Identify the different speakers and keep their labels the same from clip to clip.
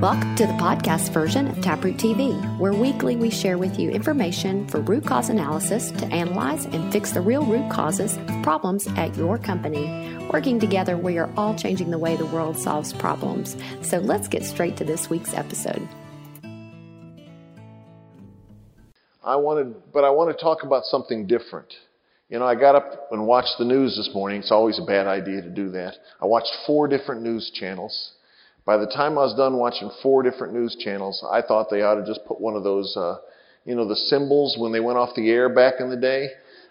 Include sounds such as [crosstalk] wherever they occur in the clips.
Speaker 1: Welcome to the podcast version of Taproot TV, where weekly we share with you information for root cause analysis to analyze and fix the real root causes of problems at your company. Working together, we are all changing the way the world solves problems. So let's get straight to this week's episode.
Speaker 2: I wanted, but I want to talk about something different. You know, I got up and watched the news this morning. It's always a bad idea to do that. I watched four different news channels. By the time I was done watching four different news channels, I thought they ought to just put one of those, uh, you know, the symbols when they went off the air back in the day.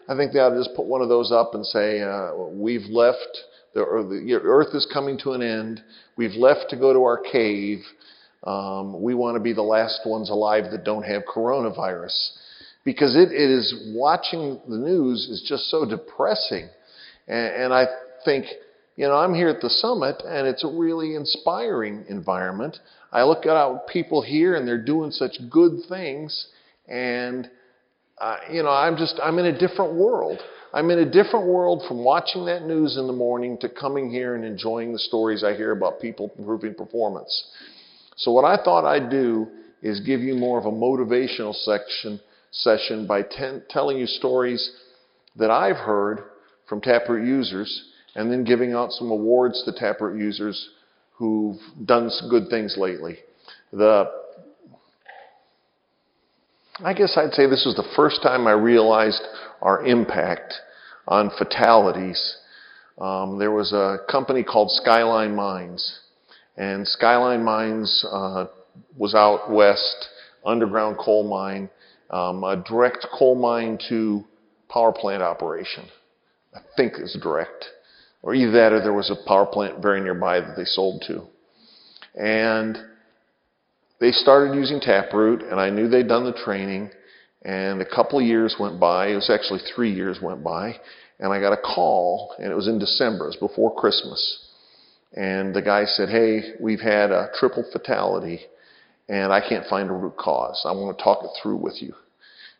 Speaker 2: I think they ought to just put one of those up and say, uh, "We've left. The, the Earth is coming to an end. We've left to go to our cave. Um, we want to be the last ones alive that don't have coronavirus." Because it, it is watching the news is just so depressing, and, and I think you know, I'm here at the summit and it's a really inspiring environment. I look at people here and they're doing such good things and uh, you know, I'm just I'm in a different world. I'm in a different world from watching that news in the morning to coming here and enjoying the stories I hear about people improving performance. So what I thought I'd do is give you more of a motivational section session by ten, telling you stories that I've heard from Taproot users and then giving out some awards to Taproot users who've done some good things lately. The I guess I'd say this was the first time I realized our impact on fatalities. Um, there was a company called Skyline Mines, and Skyline Mines uh, was out west, underground coal mine, um, a direct coal mine to power plant operation. I think it's direct or either that or there was a power plant very nearby that they sold to. And they started using Taproot, and I knew they'd done the training. And a couple of years went by. It was actually three years went by. And I got a call, and it was in December. It was before Christmas. And the guy said, Hey, we've had a triple fatality, and I can't find a root cause. I want to talk it through with you.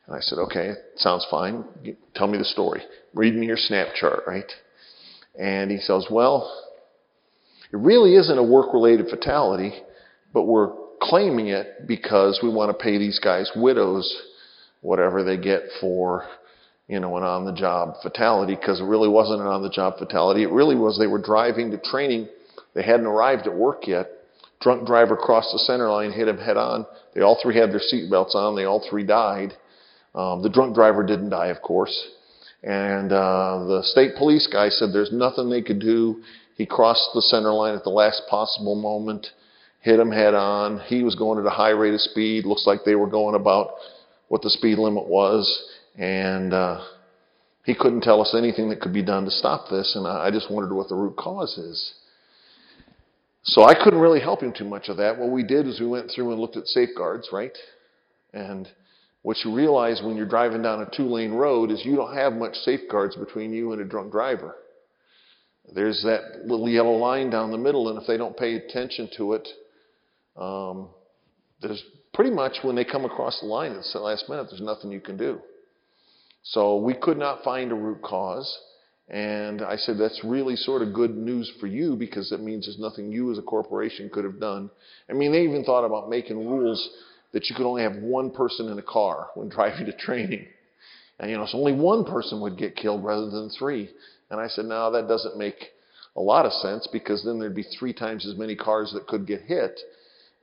Speaker 2: And I said, Okay, sounds fine. Tell me the story. Read me your snap chart, right? And he says, Well, it really isn't a work related fatality, but we're claiming it because we want to pay these guys widows whatever they get for you know an on the job fatality because it really wasn't an on the job fatality. It really was they were driving to training. They hadn't arrived at work yet. Drunk driver crossed the center line hit him head on. They all three had their seatbelts on. They all three died. Um, the drunk driver didn't die of course and uh, the state police guy said there's nothing they could do. He crossed the center line at the last possible moment, hit him head on. He was going at a high rate of speed. Looks like they were going about what the speed limit was. And uh, he couldn't tell us anything that could be done to stop this. And I just wondered what the root cause is. So I couldn't really help him too much of that. What we did is we went through and looked at safeguards, right? And what you realize when you're driving down a two lane road is you don't have much safeguards between you and a drunk driver. There's that little yellow line down the middle, and if they don't pay attention to it, um, there's pretty much when they come across the line at the last minute, there's nothing you can do. So we could not find a root cause. And I said, that's really sort of good news for you because it means there's nothing you as a corporation could have done. I mean, they even thought about making rules that you could only have one person in a car when [laughs] driving to training. And, you know, so only one person would get killed rather than three. And I said, no, that doesn't make a lot of sense because then there'd be three times as many cars that could get hit.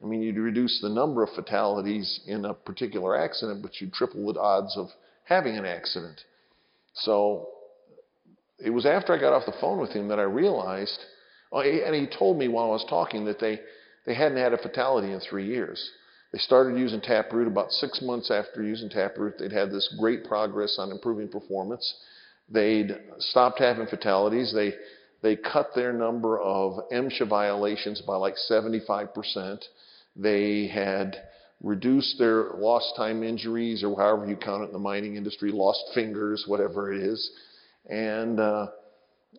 Speaker 2: I mean, you'd reduce the number of fatalities in a particular accident, but you'd triple the odds of having an accident. So it was after I got off the phone with him that I realized, oh, and he told me while I was talking that they, they hadn't had a fatality in three years. They started using Taproot about six months after using Taproot. They'd had this great progress on improving performance. They'd stopped having fatalities. They they cut their number of MSHA violations by like 75%. They had reduced their lost time injuries, or however you count it in the mining industry, lost fingers, whatever it is, and uh,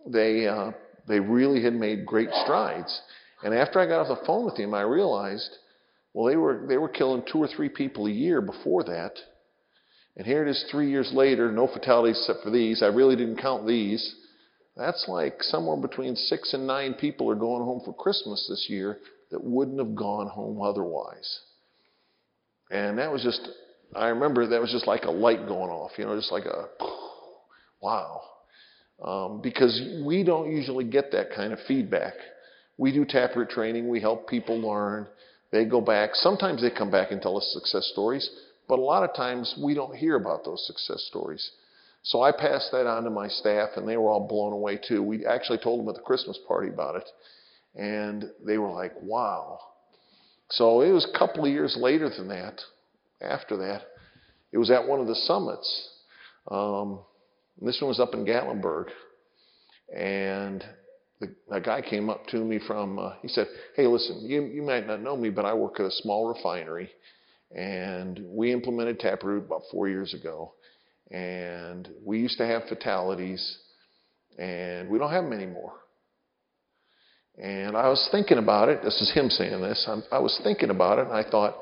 Speaker 2: they uh, they really had made great strides. And after I got off the phone with him, I realized well, they were, they were killing two or three people a year before that. And here it is three years later, no fatalities except for these. I really didn't count these. That's like somewhere between six and nine people are going home for Christmas this year that wouldn't have gone home otherwise. And that was just, I remember that was just like a light going off, you know, just like a, [sighs] wow. Um, because we don't usually get that kind of feedback. We do taproot training, we help people learn. They go back. Sometimes they come back and tell us success stories, but a lot of times we don't hear about those success stories. So I passed that on to my staff, and they were all blown away too. We actually told them at the Christmas party about it, and they were like, wow. So it was a couple of years later than that, after that, it was at one of the summits. Um, this one was up in Gatlinburg, and the, a guy came up to me from, uh, he said, Hey, listen, you, you might not know me, but I work at a small refinery, and we implemented Taproot about four years ago. And we used to have fatalities, and we don't have them anymore. And I was thinking about it. This is him saying this. I'm, I was thinking about it, and I thought,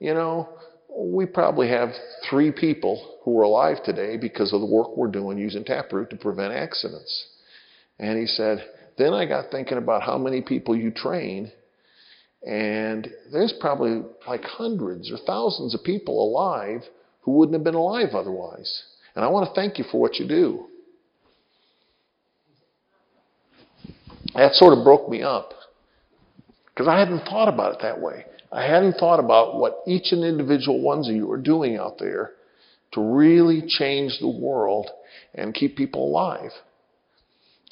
Speaker 2: you know, we probably have three people who are alive today because of the work we're doing using Taproot to prevent accidents. And he said, then I got thinking about how many people you train, and there's probably like hundreds or thousands of people alive who wouldn't have been alive otherwise. And I want to thank you for what you do. That sort of broke me up because I hadn't thought about it that way. I hadn't thought about what each and individual ones of you are doing out there to really change the world and keep people alive.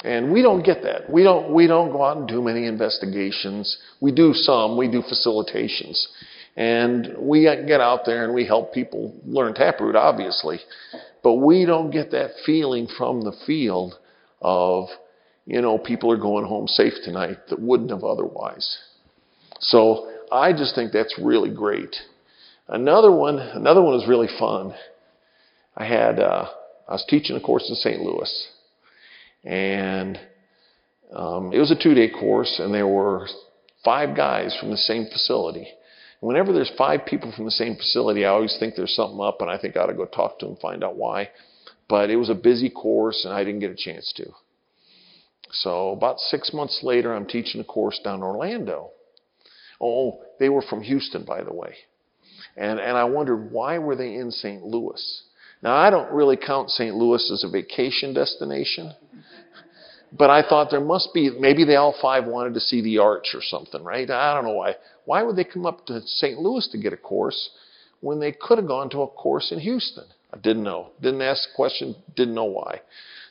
Speaker 2: And we don't get that. We don't, we don't go out and do many investigations. We do some, we do facilitations. And we get out there and we help people learn taproot, obviously. But we don't get that feeling from the field of, you know, people are going home safe tonight that wouldn't have otherwise. So I just think that's really great. Another one, another one is really fun. I had, uh, I was teaching a course in St. Louis, and um, it was a two-day course, and there were five guys from the same facility. Whenever there's five people from the same facility, I always think there's something up, and I think I ought to go talk to them, find out why. But it was a busy course, and I didn't get a chance to. So about six months later, I'm teaching a course down in Orlando. Oh, they were from Houston, by the way. And, and I wondered why were they in St. Louis? Now, I don't really count St. Louis as a vacation destination, but I thought there must be, maybe they all five wanted to see the arch or something, right? I don't know why. Why would they come up to St. Louis to get a course when they could have gone to a course in Houston? I didn't know. Didn't ask the question, didn't know why.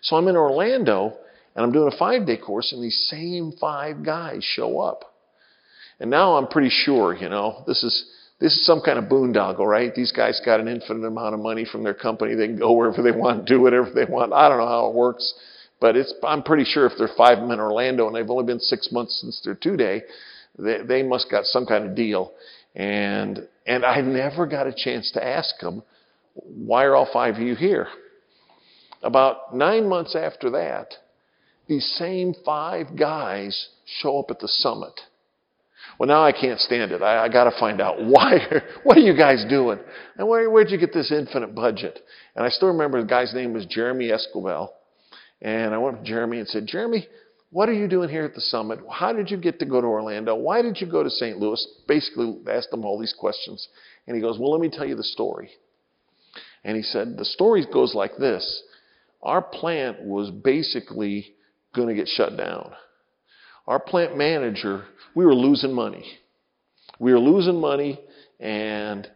Speaker 2: So I'm in Orlando and I'm doing a five day course, and these same five guys show up. And now I'm pretty sure, you know, this is this is some kind of boondoggle, right? These guys got an infinite amount of money from their company. They can go wherever they want, do whatever they want. I don't know how it works, but it's I'm pretty sure if they're five men in Orlando and they've only been six months since their two day, they, they must got some kind of deal. And, and I never got a chance to ask them, why are all five of you here? About nine months after that, these same five guys show up at the summit. Well, now I can't stand it. I, I got to find out [laughs] why. what are you guys doing? And where, where'd you get this infinite budget? And I still remember the guy's name was Jeremy Escobar. And I went to Jeremy and said, Jeremy, what are you doing here at the summit? How did you get to go to Orlando? Why did you go to St. Louis? Basically, asked him all these questions. And he goes, Well, let me tell you the story. And he said, The story goes like this Our plant was basically going to get shut down. Our plant manager, we were losing money. We were losing money, and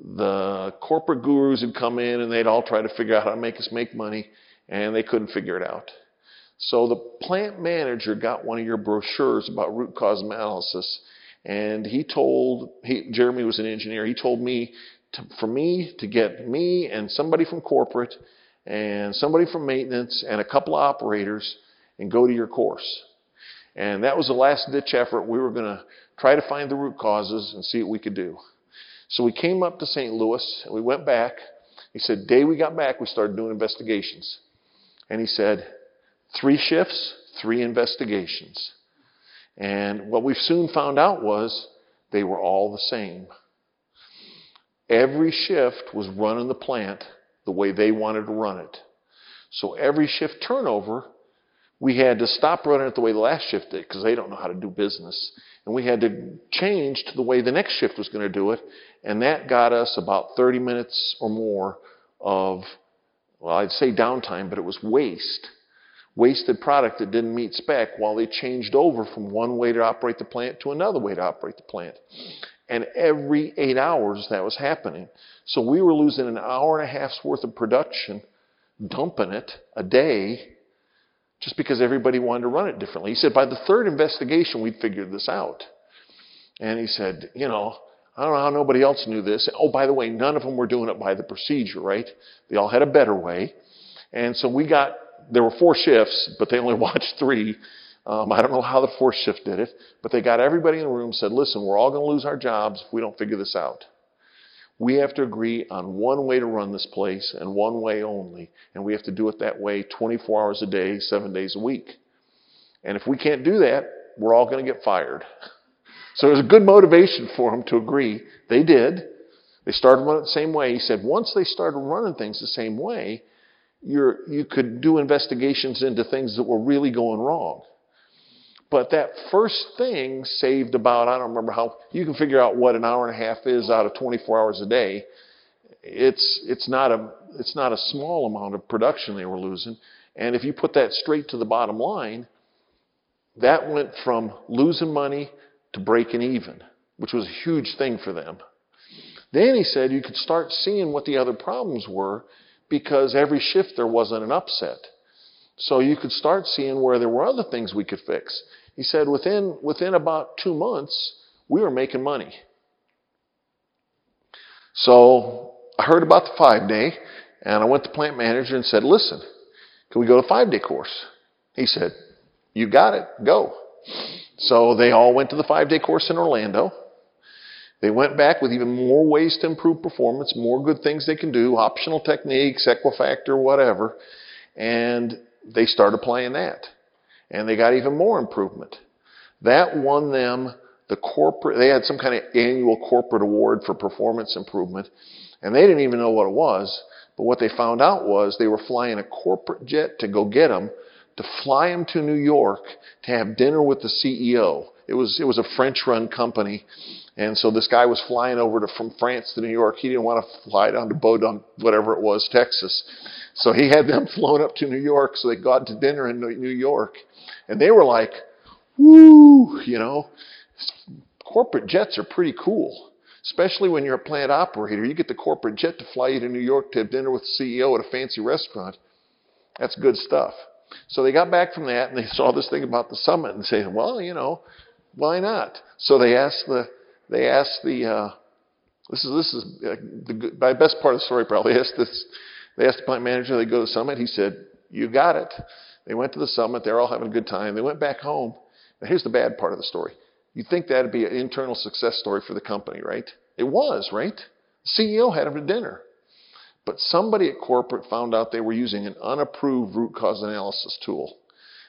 Speaker 2: the corporate gurus had come in and they'd all try to figure out how to make us make money, and they couldn't figure it out. So the plant manager got one of your brochures about root cause analysis, and he told he, Jeremy was an engineer. He told me to, for me to get me and somebody from corporate and somebody from maintenance and a couple of operators and go to your course. And that was a last ditch effort. We were going to try to find the root causes and see what we could do. So we came up to St. Louis and we went back. He said, day we got back, we started doing investigations. And he said, Three shifts, three investigations. And what we soon found out was they were all the same. Every shift was running the plant the way they wanted to run it. So every shift turnover we had to stop running it the way the last shift did because they don't know how to do business. And we had to change to the way the next shift was going to do it. And that got us about 30 minutes or more of, well, I'd say downtime, but it was waste. Wasted product that didn't meet spec while they changed over from one way to operate the plant to another way to operate the plant. And every eight hours that was happening. So we were losing an hour and a half's worth of production, dumping it a day just because everybody wanted to run it differently. He said, by the third investigation, we'd figured this out. And he said, you know, I don't know how nobody else knew this. Oh, by the way, none of them were doing it by the procedure, right? They all had a better way. And so we got, there were four shifts, but they only [laughs] watched three. Um, I don't know how the fourth shift did it, but they got everybody in the room said, listen, we're all going to lose our jobs if we don't figure this out. We have to agree on one way to run this place and one way only. And we have to do it that way 24 hours a day, seven days a week. And if we can't do that, we're all going to get fired. [laughs] So it was a good motivation for them to agree. They did. They started running the same way. He said once they started running things the same way, you're, you could do investigations into things that were really going wrong. But that first thing saved about, I don't remember how, you can figure out what an hour and a half is out of 24 hours a day. It's, it's, not a, it's not a small amount of production they were losing. And if you put that straight to the bottom line, that went from losing money to breaking even, which was a huge thing for them. Then he said you could start seeing what the other problems were because every shift there wasn't an upset. So you could start seeing where there were other things we could fix. He said within, within about two months, we were making money. So I heard about the five day, and I went to plant manager and said, listen, can we go to five day course? He said, you got it, go. So they all went to the five day course in Orlando. They went back with even more ways to improve performance, more good things they can do, optional techniques, Equifactor, whatever. And they started playing that and they got even more improvement. That won them the corporate, they had some kind of annual corporate award for performance improvement, and they didn't even know what it was. But what they found out was they were flying a corporate jet to go get them, to fly him to New York to have dinner with the CEO. It was it was a French-run company, and so this guy was flying over to, from France to New York. He didn't want to fly down to Beaumont, whatever it was, Texas. So he had them [laughs] flown up to New York so they got to dinner in New York. And they were like, woo, you know, corporate jets are pretty cool. Especially when you're a plant operator. You get the corporate jet to fly you to New York to have dinner with the CEO at a fancy restaurant. That's good stuff. So they got back from that and they [laughs] saw this thing about the summit and said, well, you know, why not? So they asked the, they asked the, uh, this is, this is uh, the, best part of the story probably. [laughs] They asked this, they asked the plant manager, they go to the summit. He said, you got it. They went to the summit. They're all having a good time. They went back home. Now, here's the bad part of the story. You'd think that'd be an internal success story for the company, right? It was, right? CEO had them to dinner. But somebody at corporate found out they were using an unapproved root cause analysis tool.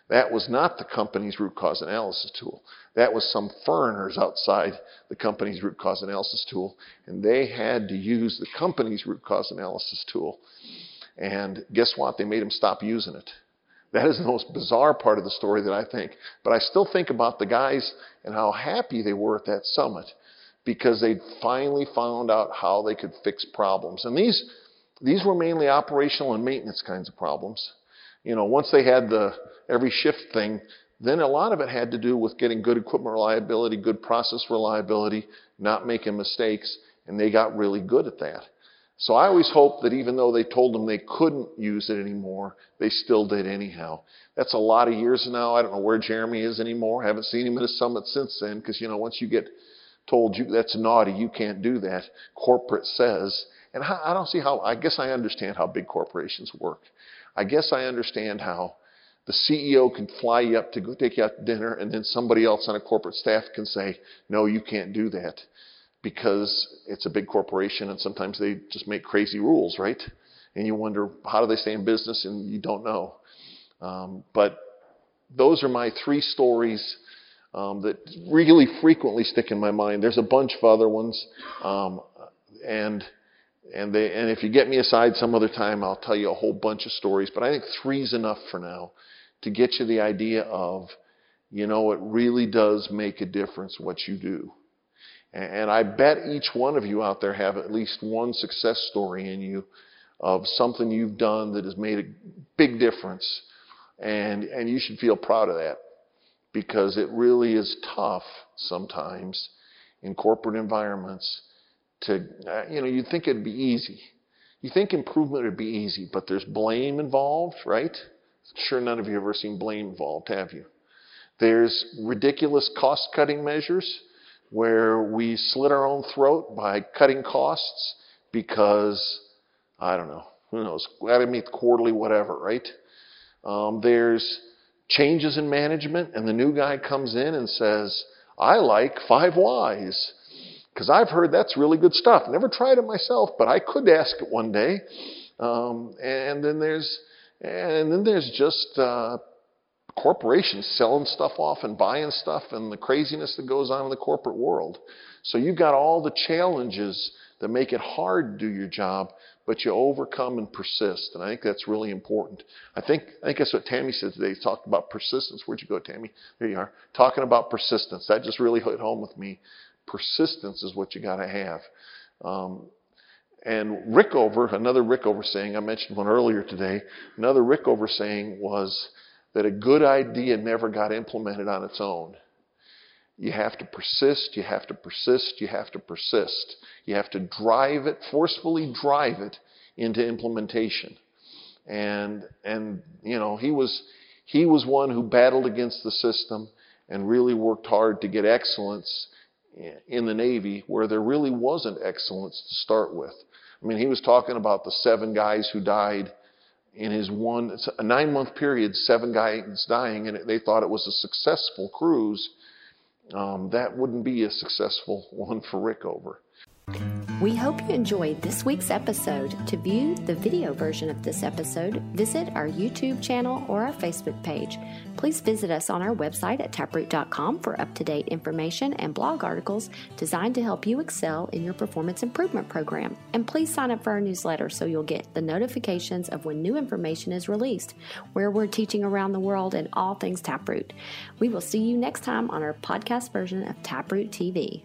Speaker 2: That was not the company's root cause analysis tool. That was some foreigners outside the company's root cause analysis tool. And they had to use the company's root cause analysis tool. And guess what? They made them stop using it. That is the most bizarre part of the story that I think. But I still think about the guys and how happy they were at that summit because they'd finally found out how they could fix problems. And these, these were mainly operational and maintenance kinds of problems. You know, once they had the every shift thing, then a lot of it had to do with getting good equipment reliability, good process reliability, not making mistakes, and they got really good at that. So I always hope that even though they told them they couldn't use it anymore, they still did anyhow. That's a lot of years now. I don't know where Jeremy is anymore. I haven't seen him at a summit since then because, you know, once you get told you that's naughty, you can't do that, corporate says. And I don't see how, I guess I understand how big corporations work. I guess I understand how the CEO can fly you up to go take you out to dinner and then somebody else on a corporate staff can say, no, you can't do that because it's a big corporation and sometimes they just make crazy rules, right? And you wonder, how do they stay in business? And you don't know. Um, but those are my three stories um, that really frequently stick in my mind. There's a bunch of other ones. Um, and and they, and if you get me aside some other time, I'll tell you a whole bunch of stories. But I think three's enough for now to get you the idea of, you know, it really does make a difference what you do. And I bet each one of you out there have at least one success story in you of something you've done that has made a big difference. And, and you should feel proud of that because it really is tough sometimes in corporate environments to, uh, you know, you'd think it'd be easy. You think improvement would be easy, but there's blame involved, right? Sure, none of you have ever seen blame involved, have you? There's ridiculous cost cutting measures where we slit our own throat by cutting costs because, I don't know, who knows, gotta meet quarterly, whatever, right? Um, there's changes in management, and the new guy comes in and says, I like five whys. Because I've heard that's really good stuff. Never tried it myself, but I could ask it one day. Um, and then there's and then there's just uh, corporations selling stuff off and buying stuff and the craziness that goes on in the corporate world. So you've got all the challenges that make it hard to do your job, but you overcome and persist. And I think that's really important. I think I think that's what Tammy said today. He talked about persistence. Where'd you go, Tammy? There you are. Talking about persistence. That just really hit home with me. Persistence is what you got to have. Um, and Rickover, another Rickover saying, I mentioned one earlier today, another Rickover saying was that a good idea never got implemented on its own. You have to persist, you have to persist, you have to persist. You have to drive it, forcefully drive it into implementation. And and you know, he was he was one who battled against the system and really worked hard to get excellence in the Navy where there really wasn't excellence to start with. I mean, he was talking about the seven guys who died in his one, a nine month period, seven guys dying, and they thought it was a successful cruise. Um, that wouldn't be a successful [laughs] one for Rickover.
Speaker 1: We hope you enjoyed this week's episode. To view the video version of this episode, visit our YouTube channel or our Facebook page. Please visit us on our website at taproot.com for up to date information and blog articles designed to help you excel in your performance improvement program. And please sign up for our newsletter so you'll get the notifications of when new information is released, where we're teaching around the world and all things Taproot. We will see you next time on our podcast version of Taproot TV.